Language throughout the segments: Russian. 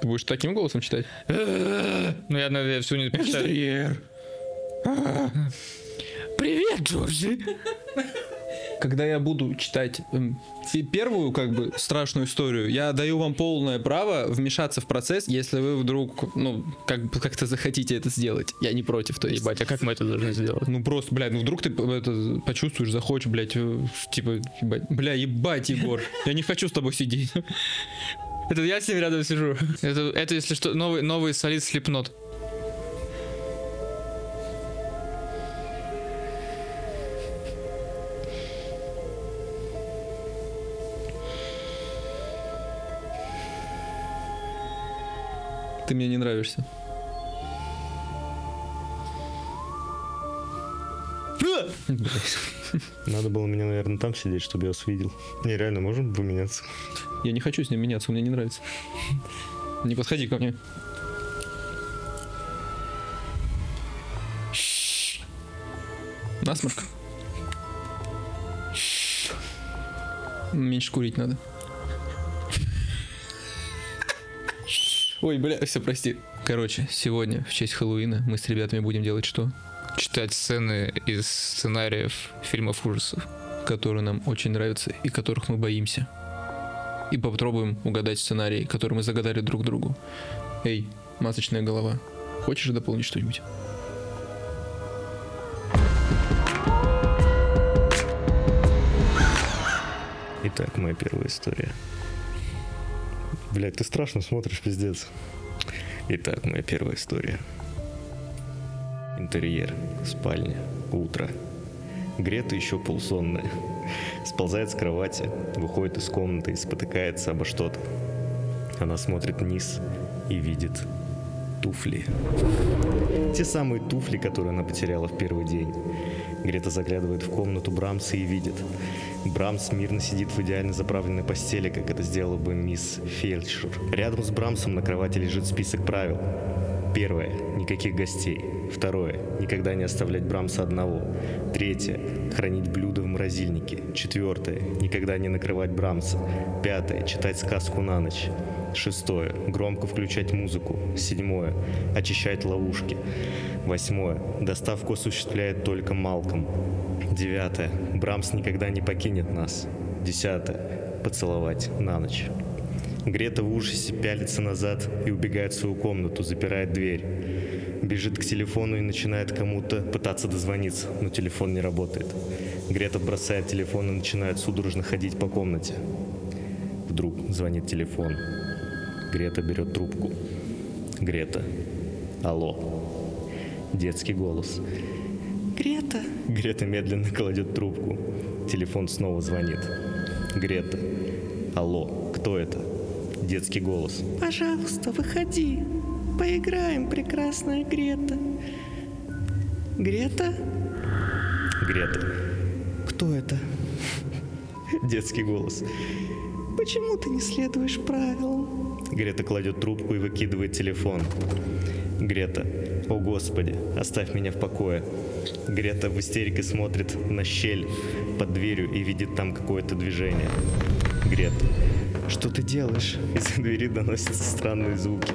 Ты будешь таким голосом читать? Ну, я, наверное, всю не прочитаю. Привет, Джорджи. Когда я буду читать фи- первую, как бы, страшную историю, я даю вам полное право вмешаться в процесс, если вы вдруг, ну, как бы как-то захотите это сделать. Я не против, то есть. Ебать, а как мы это должны сделать? Ну просто, блядь, ну вдруг ты это почувствуешь, захочешь, блядь, э, типа, ебать, бля, ебать, Егор, я не хочу с тобой сидеть. Это я с ним рядом сижу. Это, это если что, новый, новый солид слепнот. Ты мне не нравишься. Блядь. Надо было мне, наверное, там сидеть, чтобы я вас видел. Не, реально, можем поменяться? Я не хочу с ним меняться, он мне не нравится. Не подходи ко мне. Насморк. Меньше курить надо. Ой, бля, все, прости. Короче, сегодня, в честь Хэллоуина, мы с ребятами будем делать что? Читать сцены из сценариев фильмов ужасов. Которые нам очень нравятся и которых мы боимся. И попробуем угадать сценарий, который мы загадали друг другу. Эй, масочная голова, хочешь дополнить что-нибудь? Итак, моя первая история. Блять, ты страшно смотришь, пиздец. Итак, моя первая история. Интерьер, спальня, утро. Грета еще полусонная. Сползает с кровати, выходит из комнаты и спотыкается обо что-то. Она смотрит вниз и видит туфли. Те самые туфли, которые она потеряла в первый день. Грета заглядывает в комнату Брамса и видит. Брамс мирно сидит в идеально заправленной постели, как это сделала бы мисс Фельдшер. Рядом с Брамсом на кровати лежит список правил. Первое. Никаких гостей. Второе. Никогда не оставлять Брамса одного. Третье. Хранить блюда в морозильнике. Четвертое. Никогда не накрывать Брамса. Пятое. Читать сказку на ночь. Шестое. Громко включать музыку. Седьмое. Очищать ловушки. Восьмое. Доставку осуществляет только Малком. Девятое. Брамс никогда не покинет нас. Десятое. Поцеловать на ночь. Грета в ужасе пялится назад и убегает в свою комнату, запирает дверь. Бежит к телефону и начинает кому-то пытаться дозвониться, но телефон не работает. Грета бросает телефон и начинает судорожно ходить по комнате. Вдруг звонит телефон. Грета берет трубку. Грета. Алло. Детский голос. Грета. Грета медленно кладет трубку. Телефон снова звонит. Грета. Алло, кто это? Детский голос. Пожалуйста, выходи. Поиграем, прекрасная Грета. Грета? Грета. Кто это? Детский голос. Почему ты не следуешь правилам? Грета кладет трубку и выкидывает телефон. Грета. О господи, оставь меня в покое. Грета в истерике смотрит на щель под дверью и видит там какое-то движение. Грета. Что ты делаешь? Из-за двери доносятся странные звуки.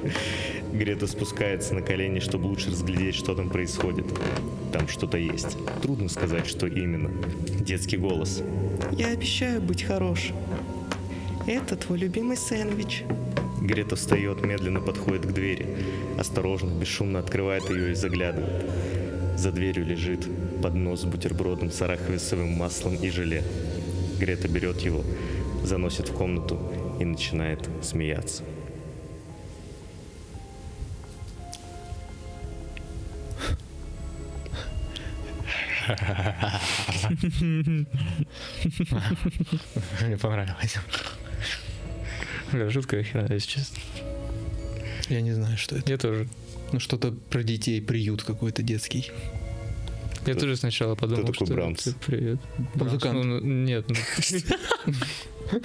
Грета спускается на колени, чтобы лучше разглядеть, что там происходит. Там что-то есть. Трудно сказать, что именно. Детский голос. Я обещаю быть хорошим. Это твой любимый сэндвич. Грета встает, медленно подходит к двери. Осторожно, бесшумно открывает ее и заглядывает. За дверью лежит поднос с бутербродом с арахисовым маслом и желе. Грета берет его, заносит в комнату и начинает смеяться. Мне понравилось. Жуткая херня, если честно. Я не знаю, что это. Я тоже. Ну что-то про детей, приют какой-то детский. Я тоже сначала подумал, такой что Брамс? это привет. Музыкант. Ну, ну, нет. ну.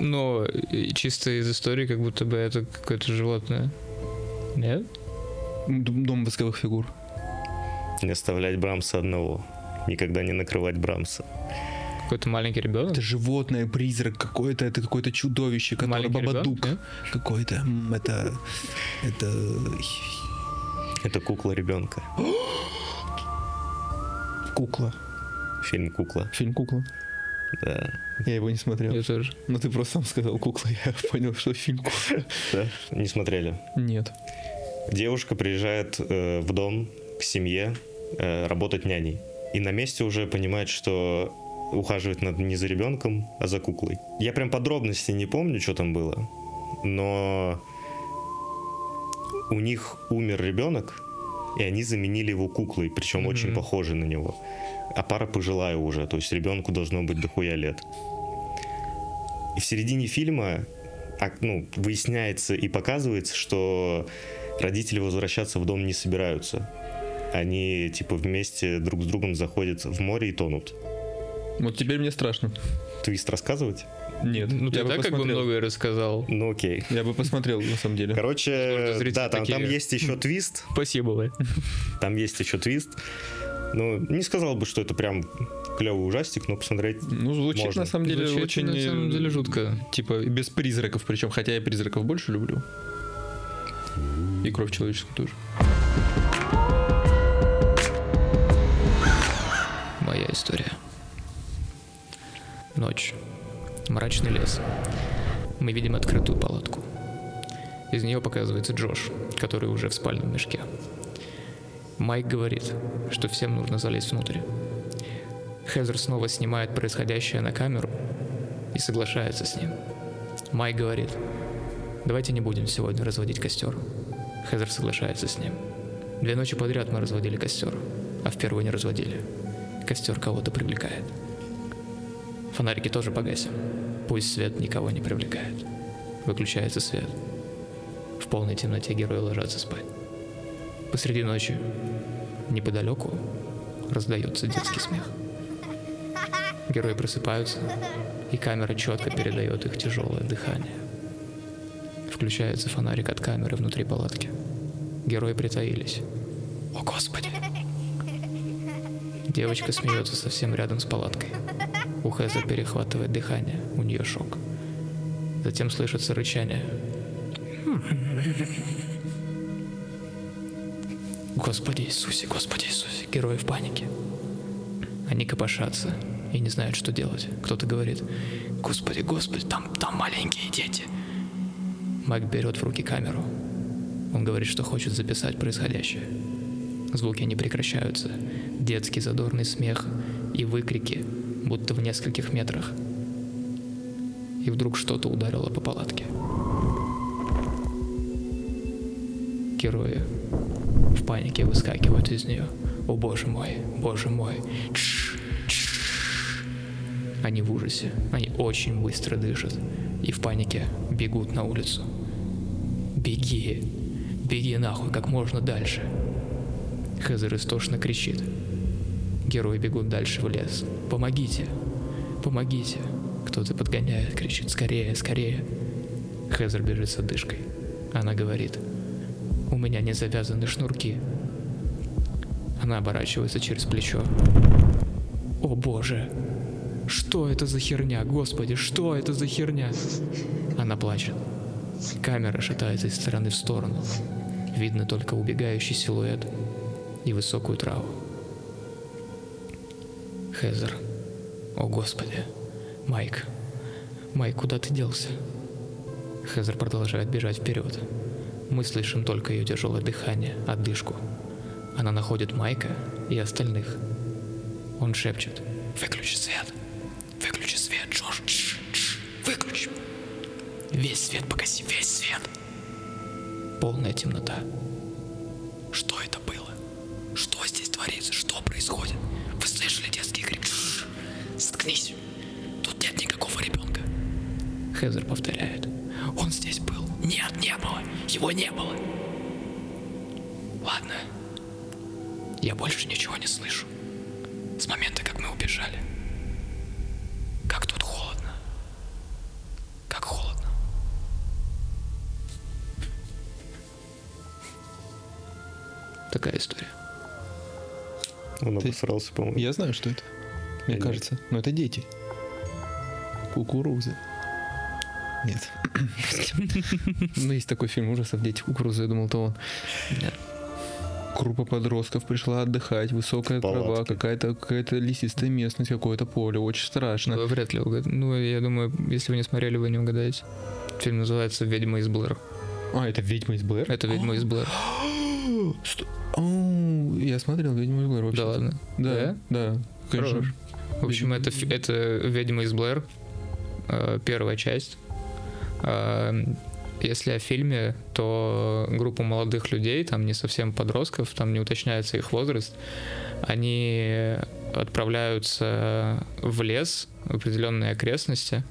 Но чисто из истории, как будто бы это какое-то животное. Нет? Дом восковых фигур. Не оставлять Брамса одного. Никогда не накрывать Брамса. Какой-то маленький ребенок. Это животное, призрак какое-то, это какое-то чудовище, которое Маленький ребенок, Бабадук нет? какой-то. М, Это... Это... Это кукла ребенка. Кукла. Фильм Кукла. Фильм «Кукла». Да. Я его не смотрел. Я тоже. Но ты просто сам сказал «Кукла», я понял, что фильм «Кукла». Да? Не смотрели. Нет. Девушка приезжает э, в дом к семье э, работать няней. И на месте уже понимает, что ухаживает над, не за ребенком, а за куклой. Я прям подробностей не помню, что там было. Но у них умер ребенок, и они заменили его куклой, причем Мгм. очень похожей на него. А пара пожилая уже, то есть ребенку должно быть дохуя лет. И в середине фильма ну, выясняется и показывается, что родители возвращаться в дом не собираются. Они типа вместе друг с другом заходят в море и тонут. Вот теперь мне страшно. Твист рассказывать? Нет. Ну, ты я бы так как бы посмотрел. многое рассказал. Ну окей. Я бы посмотрел, на самом деле. Короче, да, там, такие- там есть еще твист. Спасибо, Вань. Там есть еще твист. Ну, не сказал бы, что это прям клевый ужастик, но посмотреть Ну, звучит Можно. на самом деле Звучит, очень... на самом э, деле жутко. Типа без призраков, причем, хотя я призраков больше люблю. И кровь человеческую тоже. Моя история. Ночь. Мрачный лес. Мы видим открытую палатку. Из нее показывается Джош, который уже в спальном мешке. Майк говорит, что всем нужно залезть внутрь. Хезер снова снимает происходящее на камеру и соглашается с ним. Майк говорит, давайте не будем сегодня разводить костер. Хезер соглашается с ним. Две ночи подряд мы разводили костер, а в первую не разводили. Костер кого-то привлекает. Фонарики тоже погасим. Пусть свет никого не привлекает. Выключается свет. В полной темноте герои ложатся спать. Посреди ночи, неподалеку, раздается детский смех. Герои просыпаются, и камера четко передает их тяжелое дыхание. Включается фонарик от камеры внутри палатки. Герои притаились. О, Господи! Девочка смеется совсем рядом с палаткой. У Хеза перехватывает дыхание, у нее шок. Затем слышится рычание. Господи Иисусе, Господи Иисусе, герои в панике. Они копошатся и не знают, что делать. Кто-то говорит, Господи, Господи, там, там маленькие дети. Майк берет в руки камеру. Он говорит, что хочет записать происходящее. Звуки не прекращаются. Детский задорный смех и выкрики, будто в нескольких метрах. И вдруг что-то ударило по палатке. Герои в панике выскакивают из нее. О боже мой, боже мой. Они в ужасе. Они очень быстро дышат. И в панике бегут на улицу. Беги. Беги нахуй как можно дальше. Хезер истошно кричит. Герои бегут дальше в лес. Помогите. Помогите. Кто-то подгоняет, кричит скорее, скорее. Хезер бежит с одышкой. Она говорит. У меня не завязаны шнурки. Она оборачивается через плечо. О боже! Что это за херня, господи, что это за херня? Она плачет. Камера шатается из стороны в сторону. Видно только убегающий силуэт и высокую траву. Хезер. О господи. Майк. Майк, куда ты делся? Хезер продолжает бежать вперед. Мы слышим только ее тяжелое дыхание, отдышку. Она находит Майка и остальных. Он шепчет. Выключи свет. Выключи свет, Джош. Тш, тш, Выключи. Весь свет погаси, весь свет. Полная темнота. Что это было? Что здесь творится? Что происходит? Заткнись. Тут нет никакого ребенка. Хезер повторяет. Он здесь был. Нет, не было. Его не было. Ладно. Я больше ничего не слышу. С момента, как мы убежали. Как тут холодно. Как холодно. Такая история. он Ты- обосрался, по-моему. Я знаю, что это. Мне Или- кажется. Но это дети. кукурузы. Нет. Ну, есть такой фильм ужасов «Дети кукурузы», я думал, то он. Нет. Группа подростков пришла отдыхать, высокая трава, какая-то какая-то лесистая местность, какое-то поле, очень страшно. Вы вряд ли угад- Ну, я думаю, если вы не смотрели, вы не угадаете. Фильм называется «Ведьма из Блэр». А, это «Ведьма из Блэр»? Это «Ведьма из Блэр». Я смотрел «Ведьму из Блэр» вообще. Да ладно? Да, да, конечно. В общем, это, это «Ведьма из Блэр», э, первая часть. А, Если о фильме, то группа молодых людей, там не совсем подростков, там не уточняется их возраст, они отправляются в лес, в определенные окрестности,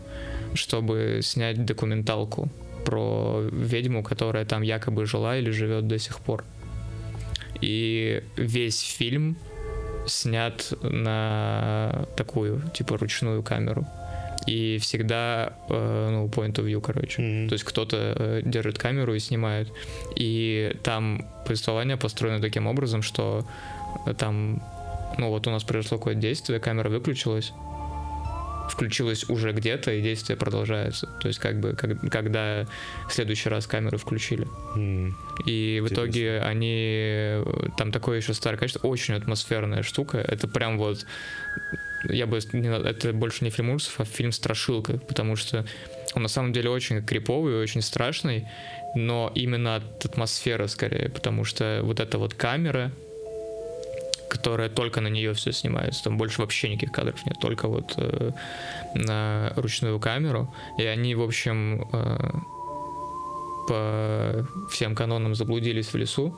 чтобы снять документалку про ведьму, которая там якобы жила или живет до сих пор. И весь фильм снят на такую, типа, ручную камеру. И всегда, э, ну, point of view, короче. Мгм. То есть кто-то э, держит камеру и снимает. И там повествование построено таким образом, что э, там, ну вот у нас произошло какое-то действие, камера выключилась, включилась уже где-то, и действие продолжается. То есть как бы, как- когда в следующий раз камеры включили. М. И в Интересно. итоге они... Там такое еще старое качество, очень атмосферная штука. Это прям вот... Я бы... не Это больше не фильм ужасов, а фильм страшилка, потому что он на самом деле очень криповый, очень страшный, но именно от атмосферы скорее, потому что вот эта вот камера, которая только на нее все снимается, там больше вообще никаких кадров нет, только вот э, на ручную камеру, и они, в общем, э, по всем канонам заблудились в лесу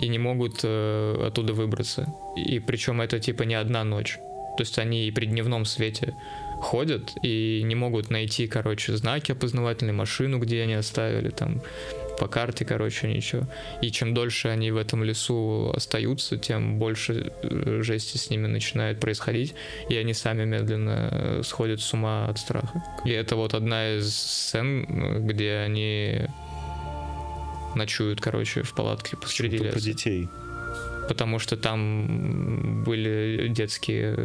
и не могут э, оттуда выбраться. И причем это типа не одна ночь. То есть они и при дневном свете ходят и не могут найти, короче, знаки опознавательной машину, где они оставили, там по карте, короче, ничего. И чем дольше они в этом лесу остаются, тем больше э, жести с ними начинает происходить, и они сами медленно э, сходят с ума от страха. И это вот одна из сцен, э, где они ночуют, короче, в палатке посреди Что-то про леса. детей. Потому что там были детские.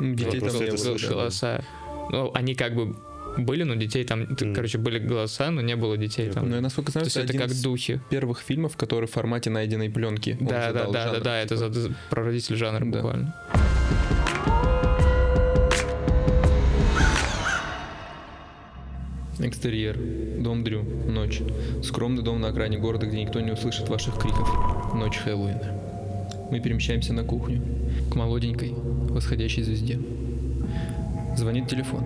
Детей Вот там голоса. Ну, они как бы были, но детей там, Мгм. короче, были голоса, но не было детей Я там. Ну, я насколько знаю, То это это один как из духи. первых фильмов, который в формате найденной пленки. Он Да, да, задал да, да, жанр, да, это типа. за- за- прародитель жанра Да. буквально. Экстерьер. Дом Дрю. Ночь. Скромный дом на окраине города, где никто не услышит ваших криков. Ночь Хэллоуина. Мы перемещаемся на кухню. К молоденькой, восходящей звезде. Звонит телефон.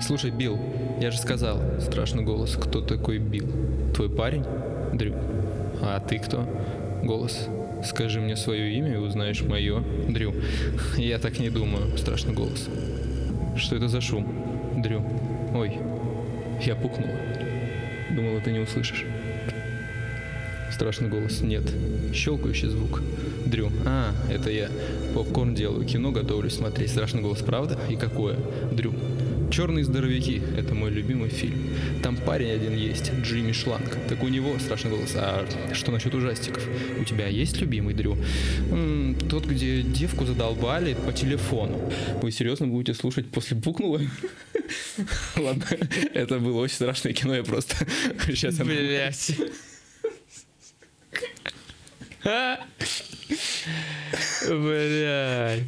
Слушай, Билл, я же сказал, страшный голос, кто такой Билл? Твой парень? Дрю. А ты кто? Голос. Скажи мне свое имя и узнаешь мое. Дрю. Я так не думаю. Страшный голос. Что это за шум? Дрю. Ой, я пукнула. Думала, ты не услышишь. Страшный голос. Нет. Щелкающий звук. Дрю. А, это я. Попкорн делаю, кино готовлюсь смотреть. Страшный голос, правда? И какое? Дрю. Черные здоровяки. Это мой любимый фильм. Там парень один есть, Джимми Шланг. Так у него страшный голос. А что насчет ужастиков? У тебя есть любимый, Дрю? М, тот, где девку задолбали по телефону. Вы серьезно будете слушать после пукнула? Ладно, это было очень страшное кино, я просто сейчас... Блять. Блять.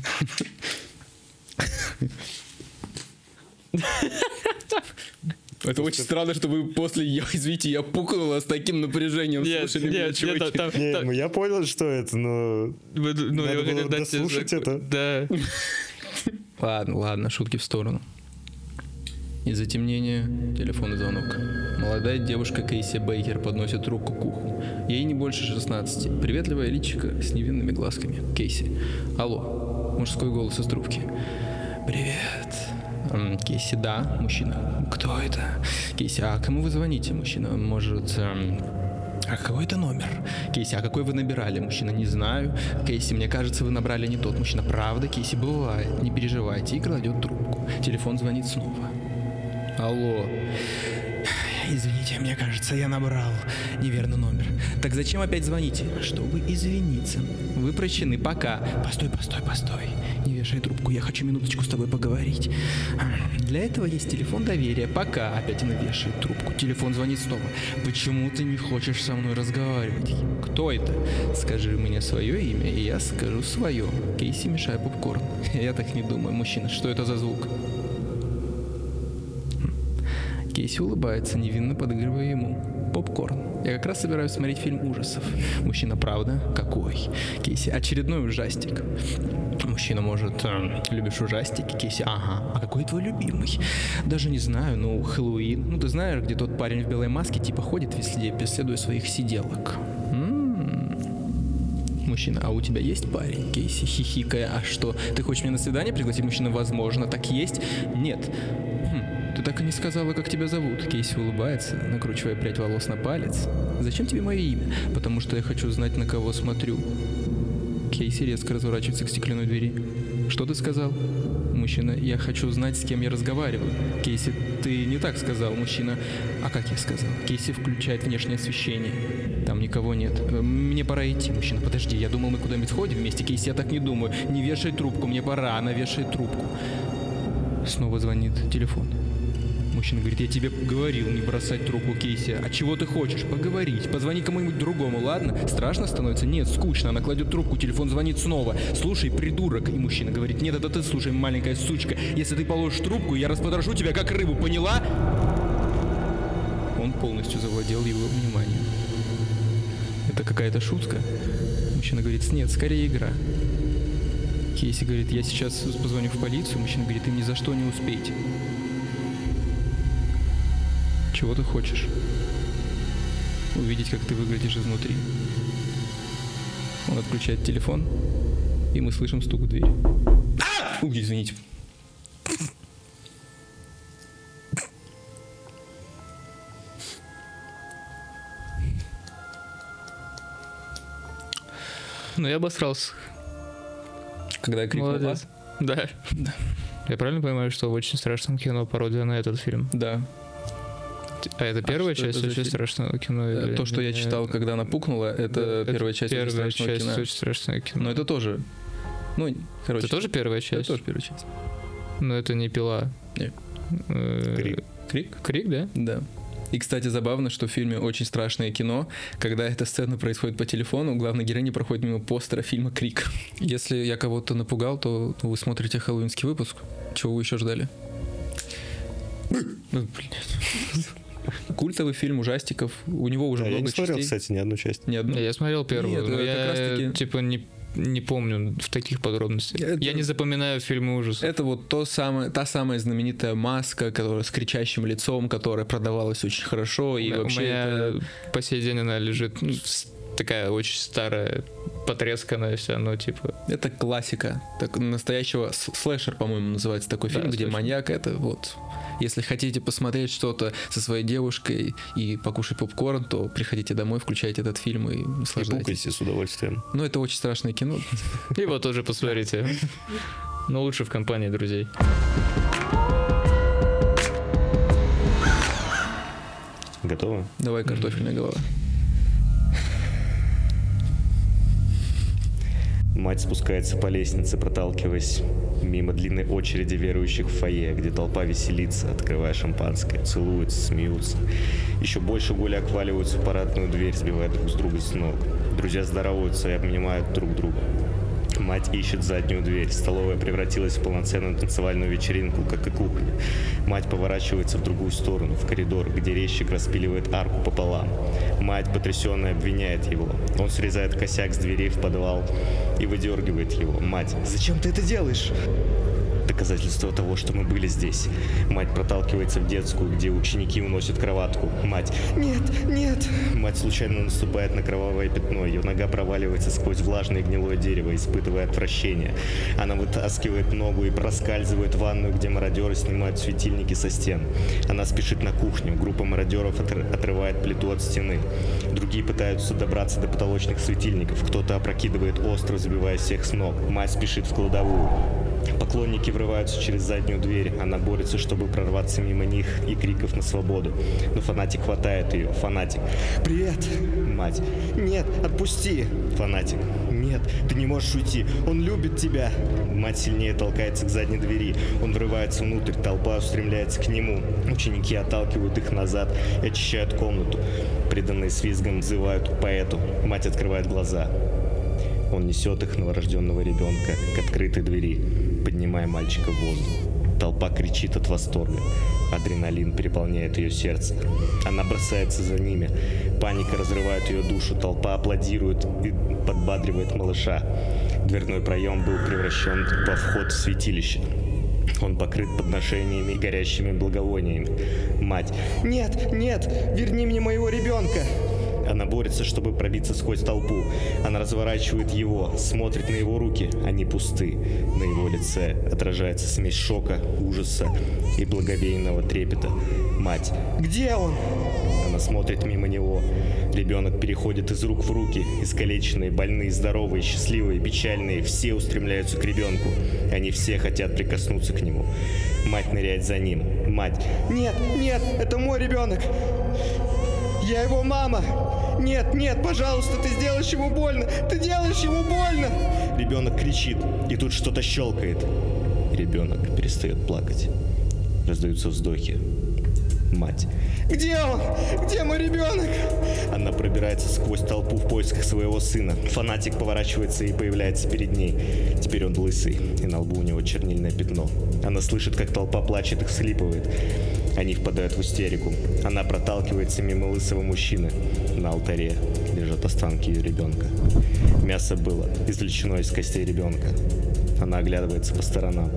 Это очень странно, что вы после, я, извините, я пукнула с таким напряжением Нет, слушали меня, нет, чуваки. нет, там, Не, там- ну я понял, что это, но вы- ну, Надо я было дослушать зак- это. Да. Ладно, ладно, шутки в сторону. Из затемнения телефонный звонок. Молодая девушка Кейси Бейкер подносит руку к уху. Ей не больше 16. Приветливая личико с невинными глазками. Кейси. Алло. Мужской голос из трубки. Привет. Кейси, да. Мужчина. Кто это? Кейси, а кому вы звоните? Мужчина, может... эм, а какой это номер? Кейси, а какой вы набирали? Мужчина, не знаю. Кейси, мне кажется, вы набрали не тот. Мужчина, правда? Кейси, бывает. Не переживайте. И кладет трубку. Телефон звонит снова. Алло. Извините, мне кажется, я набрал неверный номер. Так зачем опять звоните? Чтобы извиниться. Вы прощены, пока. Постой, постой, постой. Не вешай трубку, я хочу минуточку с тобой поговорить. Для этого есть телефон доверия. Пока опять она вешает трубку. Телефон звонит снова. Почему ты не хочешь со мной разговаривать? Кто это? Скажи мне свое имя, и я скажу свое. Кейси, мешай попкорн. Я так не думаю, мужчина. Что это за звук? Кейси улыбается, невинно подыгрывая ему. Попкорн. Я как раз собираюсь смотреть фильм ужасов. Мужчина, правда? Какой? Кейси, очередной ужастик. Мужчина, может, э, любишь ужастики? Кейси, ага. А какой твой любимый? Даже не знаю, ну, Хэллоуин. Ну, ты знаешь, где тот парень в белой маске типа ходит везде, преследуя своих сиделок. М-м. Мужчина, а у тебя есть парень? Кейси, хихикая. А что, ты хочешь меня на свидание пригласить? Мужчина, возможно, так есть? Нет. Так и не сказала, как тебя зовут. Кейси улыбается, накручивая прядь волос на палец. Зачем тебе мое имя? Потому что я хочу знать, на кого смотрю. Кейси резко разворачивается к стеклянной двери. Что ты сказал? Мужчина, я хочу знать, с кем я разговариваю. Кейси, ты не так сказал, мужчина. А как я сказал? Кейси включает внешнее освещение. Там никого нет. Э, Мне пора идти, мужчина. Подожди, я думал, мы куда-нибудь сходим вместе. Кейси, я так не думаю. Не вешай трубку, мне пора. Она вешает трубку. Снова звонит телефон. Мужчина говорит, я тебе говорил не бросать трубку Кейси. А чего ты хочешь? Поговорить. Позвони кому-нибудь другому, ладно? Страшно становится? Нет, скучно. Она кладет трубку, телефон звонит снова. Слушай, придурок. И мужчина говорит, нет, это ты слушай, маленькая сучка. Если ты положишь трубку, я распотрошу тебя как рыбу, поняла? Он полностью завладел его вниманием. Это какая-то шутка? Мужчина говорит, нет, скорее игра. Кейси говорит, я сейчас позвоню в полицию. Мужчина говорит, им ни за что не успеете. Чего ты хочешь? Увидеть, как ты выглядишь изнутри. Он отключает телефон, и мы слышим стук в дверь. Уй, извините. Ну, я обосрался. Когда я крикнул Молодец. Да. Я правильно понимаю, что в очень страшном кино пародия на этот фильм? «А?» Да. А это первая что это часть за очень фильм? страшного кино? Э, или- То, что я читал, когда она пукнула, это Это первая часть очень Первая страшного часть кино. очень страшного кино. Но это тоже. Ну, короче. Это тоже первая это часть? тоже первая часть. Но это не пила. Не. Э, Крик. Крик? Крик, да? Да. И, кстати, забавно, что в фильме «Очень страшное кино», когда эта сцена происходит по телефону, главная героиня проходит мимо постера фильма «Крик». Если я кого-то напугал, то вы смотрите хэллоуинский выпуск. Чего вы еще ждали? Ну, блядь. Культовый фильм ужастиков. У него уже Да, я много не смотрел, частей. кстати, ни одну часть. Ни одну. Не, Я смотрел первую, Нет, но я как раз-таки- типа не, не помню в таких подробностях. Это- Я не запоминаю фильмы ужасов. Это вот то самое, та самая знаменитая маска, которая с кричащим лицом, которая продавалась очень хорошо. И У вообще меня это- по сей день она лежит ну, такая очень старая, потресканная вся, но типа... Это классика. Так, настоящего слэшер, по-моему, называется такой Да, фильм, где слэшер. маньяк это вот. Если хотите посмотреть что-то со своей девушкой и покушать попкорн, то приходите домой, включайте этот фильм и И наслаждайтесь. пукайте с удовольствием. Ну, это очень страшное кино. Его тоже посмотрите. Но лучше в компании друзей. Готовы? Давай картофельная голова. Мать спускается по лестнице, проталкиваясь мимо длинной очереди верующих в фойе, где толпа веселится, открывая шампанское, целуются, смеются. Еще больше гуляк валиваются в парадную дверь, сбивая друг с друга с ног. Друзья здороваются и обнимают друг друга. Мать ищет заднюю дверь. Столовая превратилась в полноценную танцевальную вечеринку, как и кухня. Мать поворачивается в другую сторону, в коридор, где резчик распиливает арку пополам. Мать, потрясенная, обвиняет его. Он срезает косяк с дверей в подвал и выдергивает его. Мать, зачем ты это делаешь? Доказательство того, что мы были здесь. Мать проталкивается в детскую, где ученики уносят кроватку. Мать, Нет, нет. Мать случайно наступает на кровавое пятно. Ее нога проваливается сквозь влажное гнилое дерево, испытывая отвращение. Она вытаскивает ногу и проскальзывает в ванную, где мародеры снимают светильники со стен. Она спешит на кухню. Группа мародеров отр- отрывает плиту от стены. Другие пытаются добраться до потолочных светильников. Кто-то опрокидывает остро, забивая всех с ног. Мать спешит в кладовую. Поклонники врываются через заднюю дверь. Она борется, чтобы прорваться мимо них и криков на свободу. Но фанатик хватает ее. Фанатик. «Привет!» Мать. «Нет, отпусти!» Фанатик. «Нет, ты не можешь уйти. Он любит тебя!» Мать сильнее толкается к задней двери. Он врывается внутрь. Толпа устремляется к нему. Ученики отталкивают их назад и очищают комнату. Преданные с визгом взывают к поэту. Мать открывает глаза. Он несет их новорожденного ребенка к открытой двери, поднимая мальчика в воздух. Толпа кричит от восторга. Адреналин переполняет ее сердце. Она бросается за ними. Паника разрывает ее душу. Толпа аплодирует и подбадривает малыша. Дверной проем был превращен во вход в святилище. Он покрыт подношениями и горящими благовониями. Мать. «Нет, нет, верни мне моего ребенка!» Она борется, чтобы пробиться сквозь толпу. Она разворачивает его, смотрит на его руки. Они пусты. На его лице отражается смесь шока, ужаса и благовейного трепета. Мать. «Где он?» Она смотрит мимо него. Ребенок переходит из рук в руки. Искалеченные, больные, здоровые, счастливые, печальные. Все устремляются к ребенку. Они все хотят прикоснуться к нему. Мать ныряет за ним. Мать. «Нет, нет, это мой ребенок!» Я его мама! Нет, нет, пожалуйста, ты сделаешь ему больно! Ты делаешь ему больно! Ребенок кричит, и тут что-то щелкает. Ребенок перестает плакать. Раздаются вздохи. Мать. Где он? Где мой ребенок? Она пробирается сквозь толпу в поисках своего сына. Фанатик поворачивается и появляется перед ней. Теперь он лысый, и на лбу у него чернильное пятно. Она слышит, как толпа плачет и всхлипывает. Они впадают в истерику. Она проталкивается мимо лысого мужчины. На алтаре лежат останки ее ребенка. Мясо было извлечено из костей ребенка. Она оглядывается по сторонам.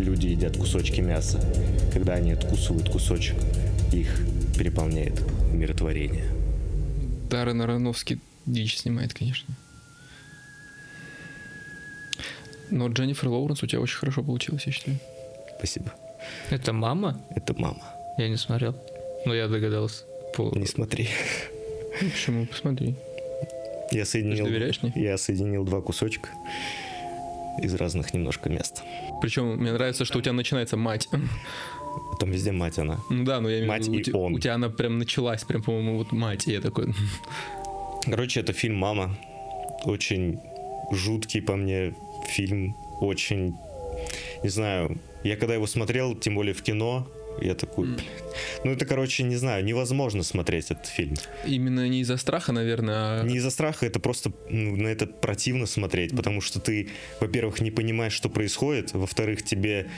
Люди едят кусочки мяса. Когда они откусывают кусочек, их переполняет умиротворение. Даррен Аронофский дичь снимает, конечно. Но Дженнифер Лоуренс у тебя очень хорошо получилось, я считаю. Спасибо. Это мама? Это мама. Я не смотрел. Но я догадался. По... Не смотри. Ну, почему? Посмотри. Я соединил, я соединил два кусочка из разных немножко мест. Причем мне нравится, что у тебя начинается мать. Там везде мать она. Ну да, но я имею Мать в виду, у и те- он. у тебя она прям началась, прям, по-моему, вот мать. И я такой, Короче, это фильм «Мама». Очень жуткий по мне фильм. Очень, не знаю, я когда его смотрел, тем более в кино, я такой, блядь. Ну это, короче, не знаю, невозможно смотреть этот фильм. именно не из-за страха, наверное, а... Не из-за страха, это просто ну, на это противно смотреть, потому что ты, во-первых, не понимаешь, что происходит, во-вторых, тебе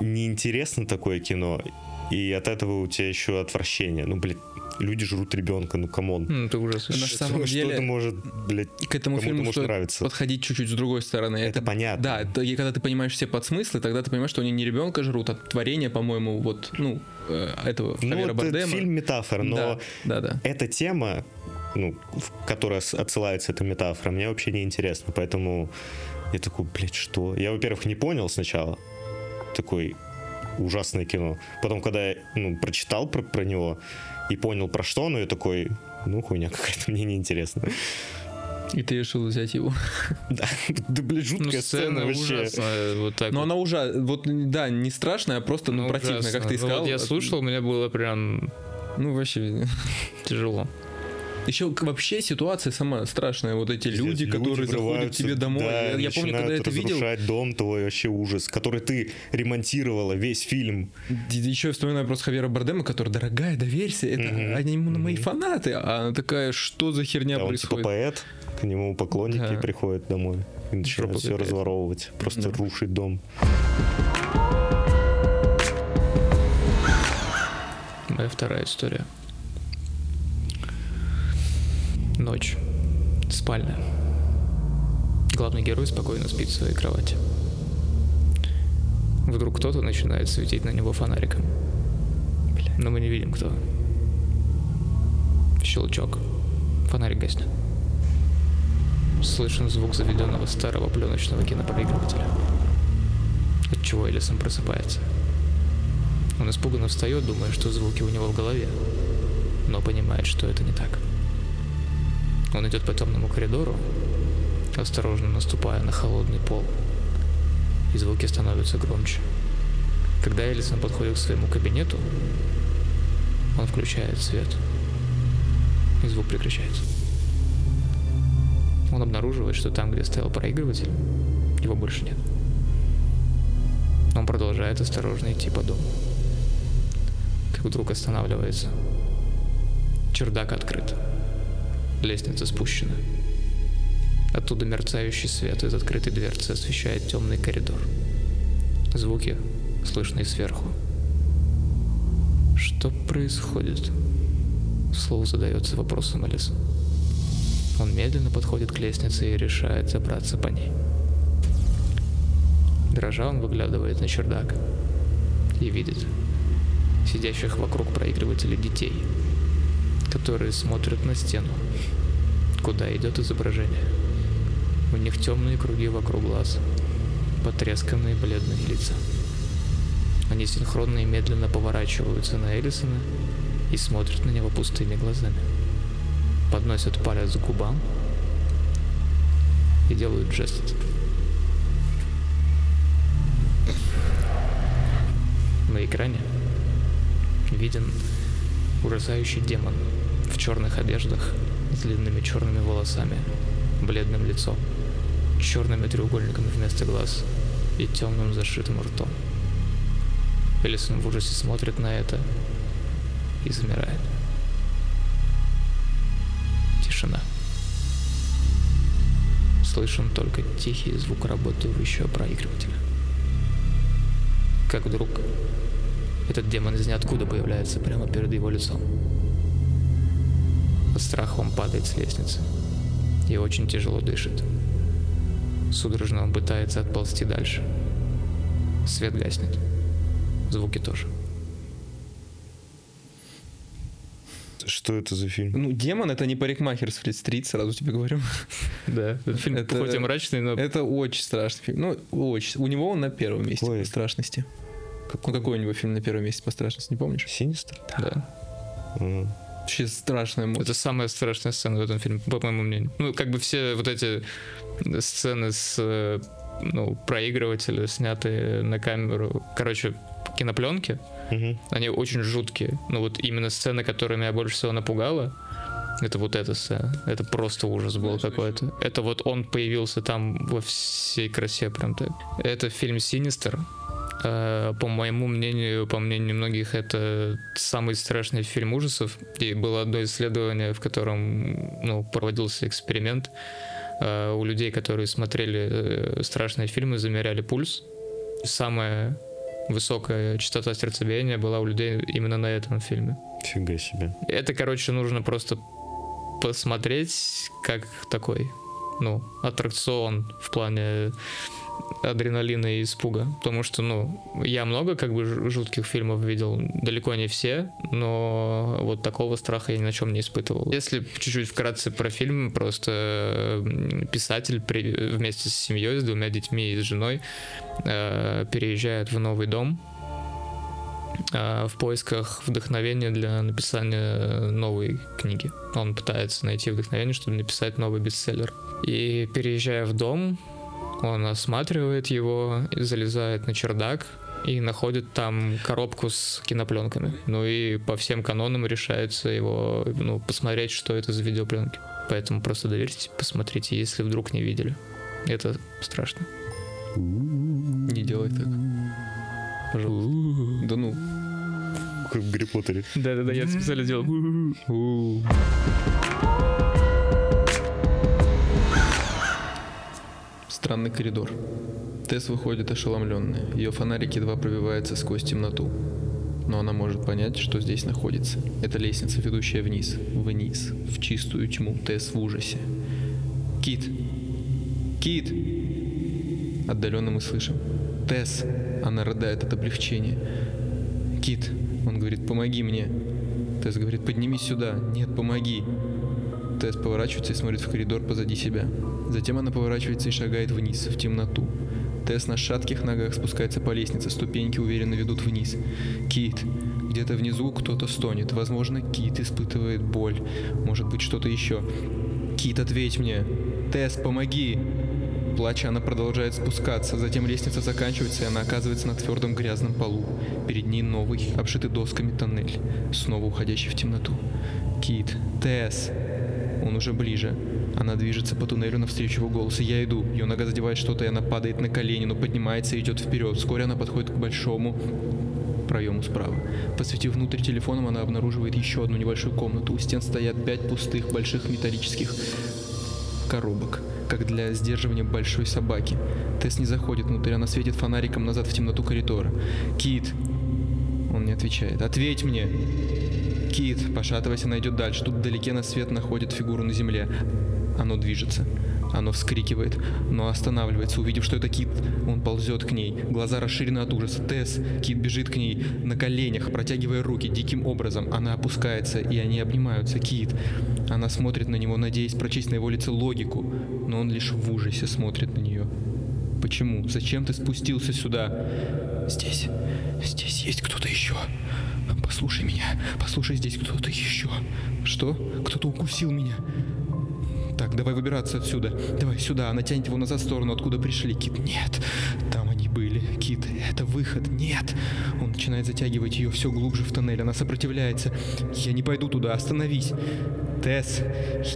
неинтересно такое кино, и от этого у тебя еще отвращение. Ну, блядь, люди жрут ребенка, ну, come on. Ну, это ужас. На Что- самом что деле- это может, блядь, к этому фильму может стоит нравиться. подходить чуть-чуть с другой стороны. Это понятно. Да, это, и когда ты понимаешь все подсмыслы, тогда ты понимаешь, что они не ребенка жрут, а творение, по-моему, вот, ну, э, этого Ну, Хавьера это Бардема. фильм метафора, но Да, да, да. эта тема, ну, в которой с- отсылается эта метафора, мне вообще не интересно, поэтому я такой, блядь, что? Я, во-первых, не понял сначала, такой ужасное кино. Потом, когда я ну, прочитал про, про него и понял, про что оно, я такой, ну, хуйня какая-то, мне неинтересно. И ты решил взять его. Да, да, блядь, Ну, жуткая сцена сцена вообще. ужасная. Вот так Но вот. она уже, вот, да, не страшная, а просто, ну, Ну, противная, как ты Ну, сказал. Вот я слушал, мне было прям Ну, вообще. тяжело. Еще вообще ситуация сама страшная. Вот эти Пиздец, люди, которые заходят к тебе домой. да, я, я помню, когда это видел, дом твой, вообще ужас, который ты ремонтировала весь фильм. еще я вспоминаю просто Хавьера Бардема, который, дорогая, доверься, это Мгм, они именно мои мгм. фанаты. А она такая, что за херня А он типа происходит? поэт, к нему поклонники Да. приходят домой и начинают все разворовывать, просто Да. рушить дом. Моя вторая история. Ночь. Спальня. Главный герой спокойно спит в своей кровати. Вдруг кто-то начинает светить на него фонариком. Но мы не видим, кто. Щелчок. Фонарик гаснет. Слышен звук заведенного старого пленочного кинопроигрывателя. От чего Элисон просыпается. Он испуганно встает, думая, что звуки у него в голове, но понимает, что это не так. Он идет по темному коридору, осторожно наступая на холодный пол, и звуки становятся громче. Когда Элисон подходит к своему кабинету, он включает свет, и звук прекращается. Он обнаруживает, что там, где стоял проигрыватель, его больше нет. Он продолжает осторожно идти по дому. Как вдруг останавливается. Чердак открыт. Лестница спущена. Оттуда мерцающий свет из открытой дверцы освещает темный коридор. Звуки, слышные сверху. Что происходит? Вслух задается вопросом Алиса. Он медленно подходит к лестнице и решает забраться по ней. Дрожа он выглядывает на чердак и видит сидящих вокруг проигрывателя детей, которые смотрят на стену, куда идет изображение. У них темные круги вокруг глаз, потресканные бледные лица. Они синхронно и медленно поворачиваются на Эллисона и смотрят на него пустыми глазами. Подносят палец к губам и делают жест. На экране виден ужасающий демон в черных одеждах с длинными черными волосами, бледным лицом, черными треугольниками вместо глаз и темным зашитым ртом. Элисон в ужасе смотрит на это и замирает. Тишина. Слышен только тихий звук работающего проигрывателя. Как вдруг этот демон из ниоткуда появляется прямо перед его лицом. От страха он падает с лестницы и очень тяжело дышит. Судорожно он пытается отползти дальше. Свет гаснет. Звуки тоже. Что это за фильм? Ну, демон это не парикмахер с Фрид-стрит, сразу тебе говорю. Да, этот фильм Это- хоть и мрачный, но Это очень страшный фильм. Ну, очень. У него он на первом месте Какой? по страшности. Ну, какой у него фильм на первом месте по страшности, не помнишь? Синистер? да. М. Вообще страшная муть. Это самая страшная сцена в этом фильме, по моему мнению. Ну, как бы все вот эти сцены с э, ну, проигрывателя, снятые на камеру, короче, кинопленки, Мгм. они очень жуткие. Ну, вот именно сцена, которая меня больше всего напугала, это вот эта сцена. Это просто ужас был какой-то. Это вот он появился там во всей красе прям так. Это фильм «Синистер». Э, По моему мнению, по мнению многих, это самый страшный фильм ужасов. И было одно исследование, в котором ну, проводился эксперимент. Э, У людей, которые смотрели э, страшные фильмы, замеряли пульс. Самая высокая частота сердцебиения была у людей именно на этом фильме. Фига себе. Это, короче, нужно просто посмотреть как такой, ну, аттракцион в плане адреналина и испуга. Потому что, ну, я много как бы жутких фильмов видел, далеко не все, но вот такого страха я ни на чем не испытывал. Если чуть-чуть вкратце про фильм, просто писатель при- вместе с семьей, с двумя детьми и с женой э, переезжает в новый дом, э, в поисках вдохновения для написания новой книги. Он пытается найти вдохновение, чтобы написать новый бестселлер. И переезжая в дом, он осматривает его, залезает на чердак и находит там коробку с кинопленками. Ну и по всем канонам решается его, ну, посмотреть, что это за видеопленки. Поэтому просто доверьте, посмотрите, если вдруг не видели. Это страшно. Не делай так. Пожалуйста. Да ну. Как в Гарри Поттере. Да-да-да, я специально делал. Странный коридор. Тесс выходит ошеломленная. Ее фонарик едва пробивается сквозь темноту. Но она может понять, что здесь находится. Это лестница, ведущая вниз. Вниз. В чистую тьму. Тесс в ужасе. Кит! Кит! Отдаленно мы слышим. Тесс! Она рыдает от облегчения. Кит! Он говорит, помоги мне. Тесс говорит, поднимись сюда. Нет, помоги. Тесс поворачивается и смотрит в коридор позади себя. Затем она поворачивается и шагает вниз, в темноту. Тесс на шатких ногах спускается по лестнице, ступеньки уверенно ведут вниз. Кит. Где-то внизу кто-то стонет. Возможно, Кит испытывает боль. Может быть, что-то еще. Кит, ответь мне. Тесс, помоги. Плача, она продолжает спускаться. Затем лестница заканчивается, и она оказывается на твердом грязном полу. Перед ней новый, обшитый досками тоннель, снова уходящий в темноту. Кит, Тесс. Он уже ближе. Она движется по туннелю навстречу его голосу. Я иду. Ее нога задевает что-то, и она падает на колени, но поднимается и идет вперед. Вскоре она подходит к большому проему справа. Посветив внутрь телефоном, она обнаруживает еще одну небольшую комнату. У стен стоят пять пустых больших металлических коробок, как для сдерживания большой собаки. Тесс не заходит внутрь, она светит фонариком назад в темноту коридора. «Кит!» Он не отвечает. «Ответь мне!» Кит, пошатываясь, она идет дальше. Тут вдалеке на свет находит фигуру на земле. Оно движется. Оно вскрикивает, но останавливается, увидев, что это Кит. Он ползет к ней. Глаза расширены от ужаса. Тесс. Кит бежит к ней на коленях, протягивая руки диким образом. Она опускается, и они обнимаются. Кит. Она смотрит на него, надеясь прочесть на его лице логику, но он лишь в ужасе смотрит на нее. Почему? Зачем ты спустился сюда? Здесь. Здесь есть кто-то еще. Послушай меня. Послушай, здесь кто-то еще. Что? Кто-то укусил меня. Так, давай выбираться отсюда. Давай сюда. Она тянет его назад в сторону, откуда пришли. Кит, нет. Там они были. Кит, это выход. Нет. Он начинает затягивать ее все глубже в тоннель. Она сопротивляется. Я не пойду туда. Остановись. Тесс,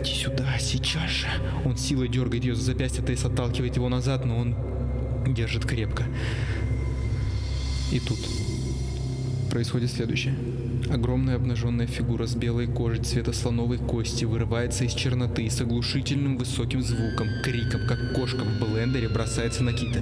иди сюда, сейчас же. Он силой дергает ее за запястье. Тесс отталкивает его назад, но он держит крепко. И тут происходит следующее. Огромная обнаженная фигура с белой кожей цвета слоновой кости вырывается из черноты и с оглушительным высоким звуком, криком, как кошка в блендере бросается на кита.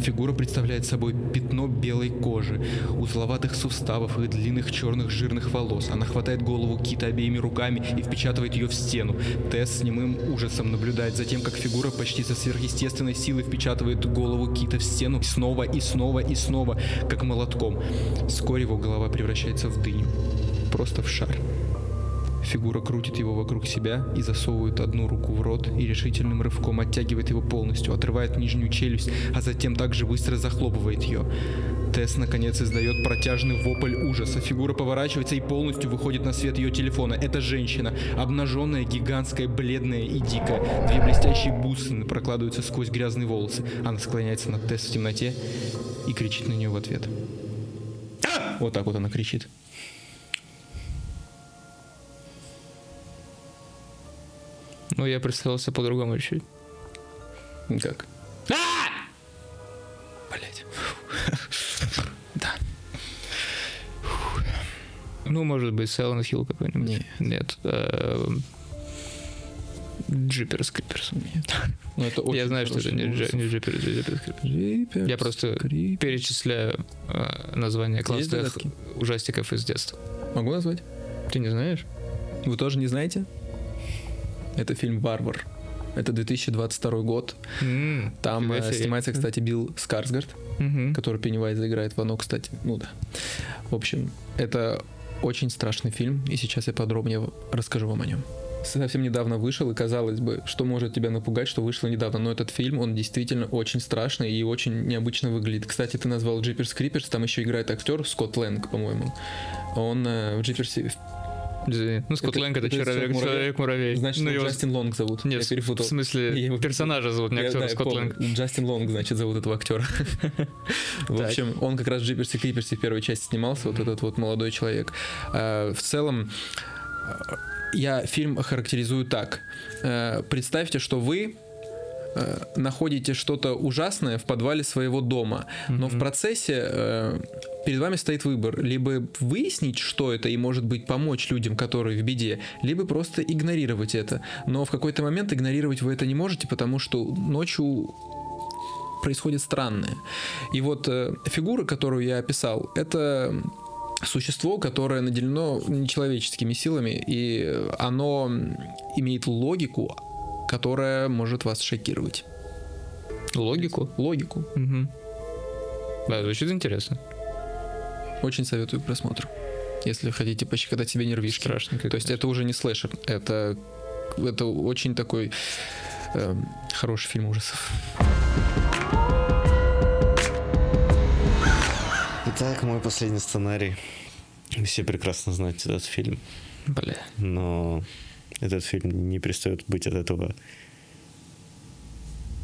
Фигура представляет собой пятно белой кожи, узловатых суставов и длинных черных жирных волос. Она хватает голову кита обеими руками и впечатывает ее в стену. Тесс с немым ужасом наблюдает за тем, как фигура почти со сверхъестественной силой впечатывает голову кита в стену снова и снова и снова, как молотком. Вскоре его голова превращается в дыню. Просто в шар. Фигура крутит его вокруг себя и засовывает одну руку в рот и решительным рывком оттягивает его полностью, отрывает нижнюю челюсть, а затем также быстро захлопывает ее. Тесс наконец издает протяжный вопль ужаса. Фигура поворачивается и полностью выходит на свет ее телефона. Это женщина, обнаженная, гигантская, бледная и дикая. Две блестящие бусины прокладываются сквозь грязные волосы. Она склоняется над Тесс в темноте и кричит на нее в ответ. Вот так вот она кричит. Ну, я представился по-другому чуть. Как? Блять. Да. Ну, может быть, Silent Hill какой-нибудь. Нет. Нет. эм, Джиперс Криперс. Ну, это очень Я знаю, что это не. Джи- не Джиперс, Джиперс Криперс. Джиперс, Я просто Криперс. перечисляю э, названия классных ужастиков из детства. Могу назвать? Ты не знаешь? Вы тоже не знаете? Это фильм «Варвар». Это 2022 год. М, Там э, снимается, кстати, Билл Скарсгард, Мгм. который Пеннивайза играет в «Оно», кстати. Ну да. В общем, это очень страшный фильм, и сейчас я подробнее расскажу вам о нем. Совсем недавно вышел, и казалось бы, что может тебя напугать, что вышло недавно, но этот фильм, он действительно очень страшный и очень необычно выглядит. Кстати, ты назвал Джиперс Криперс, там еще играет актер Скотт Лэнг, по-моему. Он э, в Джиперсе... Ну, Скотт Это- Лэнг это человек, Человек-муравей? человек-муравей. Значит, ну, его. Джастин Лонг зовут. Нет, я в- перепутал. в смысле, его- персонажа зовут, не актера да. Лэнг. Джастин Лонг, значит, зовут этого актера. В общем, он как раз в Джиперсе Криперсе в первой части снимался, вот этот вот молодой человек. А, В целом, а, я фильм характеризую так. Э, Представьте, что вы э, находите что-то ужасное в подвале своего дома, но в процессе э, перед вами стоит выбор либо выяснить, что это, и, может быть, помочь людям, которые в беде, либо просто игнорировать это. Но в какой-то момент игнорировать вы это не можете, потому что ночью происходит странное. И вот э, фигура, которую я описал, это существо, которое наделено нечеловеческими силами, и оно имеет логику, которая может вас шокировать. Логику? Логику. Мгм. Да, звучит интересно. Очень советую к просмотру. Если хотите пощекотать себе нервишки. Страшненько, То есть это уже не слэшер, это, это очень такой эм, хороший фильм ужасов. Итак, мой последний сценарий. Все прекрасно знают этот фильм, Бля. но этот фильм не перестает быть от этого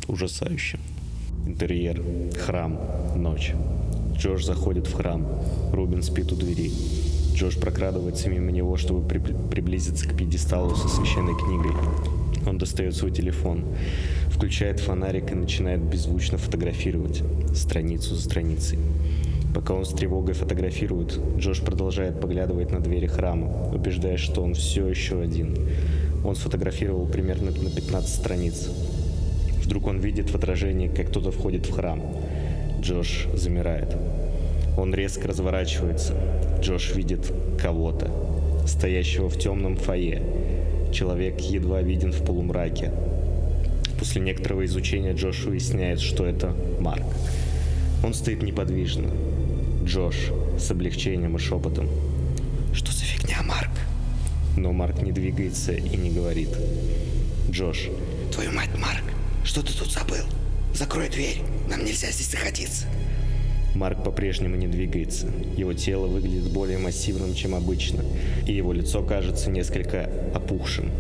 ужасающе. Интерьер, храм, ночь. Джош заходит в храм. Рубин спит у двери. Джош прокрадывается мимо него, чтобы приблизиться к пьедесталу со священной книгой. Он достает свой телефон, включает фонарик и начинает беззвучно фотографировать страницу за страницей. Пока он с тревогой фотографирует, Джош продолжает поглядывать на двери храма, убеждаясь, что он все еще один. Он сфотографировал примерно на 15 страниц. Вдруг он видит в отражении, как кто-то входит в храм. Джош замирает. Он резко разворачивается. Джош видит кого-то, стоящего в темном фойе. Человек едва виден в полумраке. После некоторого изучения Джош выясняет, что это Марк. Он стоит неподвижно. Джош с облегчением и шепотом. Что за фигня, Марк? Но Марк не двигается и не говорит. Джош. Твою мать, Марк, что ты тут забыл? Закрой дверь, нам нельзя здесь находиться. Марк по-прежнему не двигается. Его тело выглядит более массивным, чем обычно, и его лицо кажется несколько опухшим.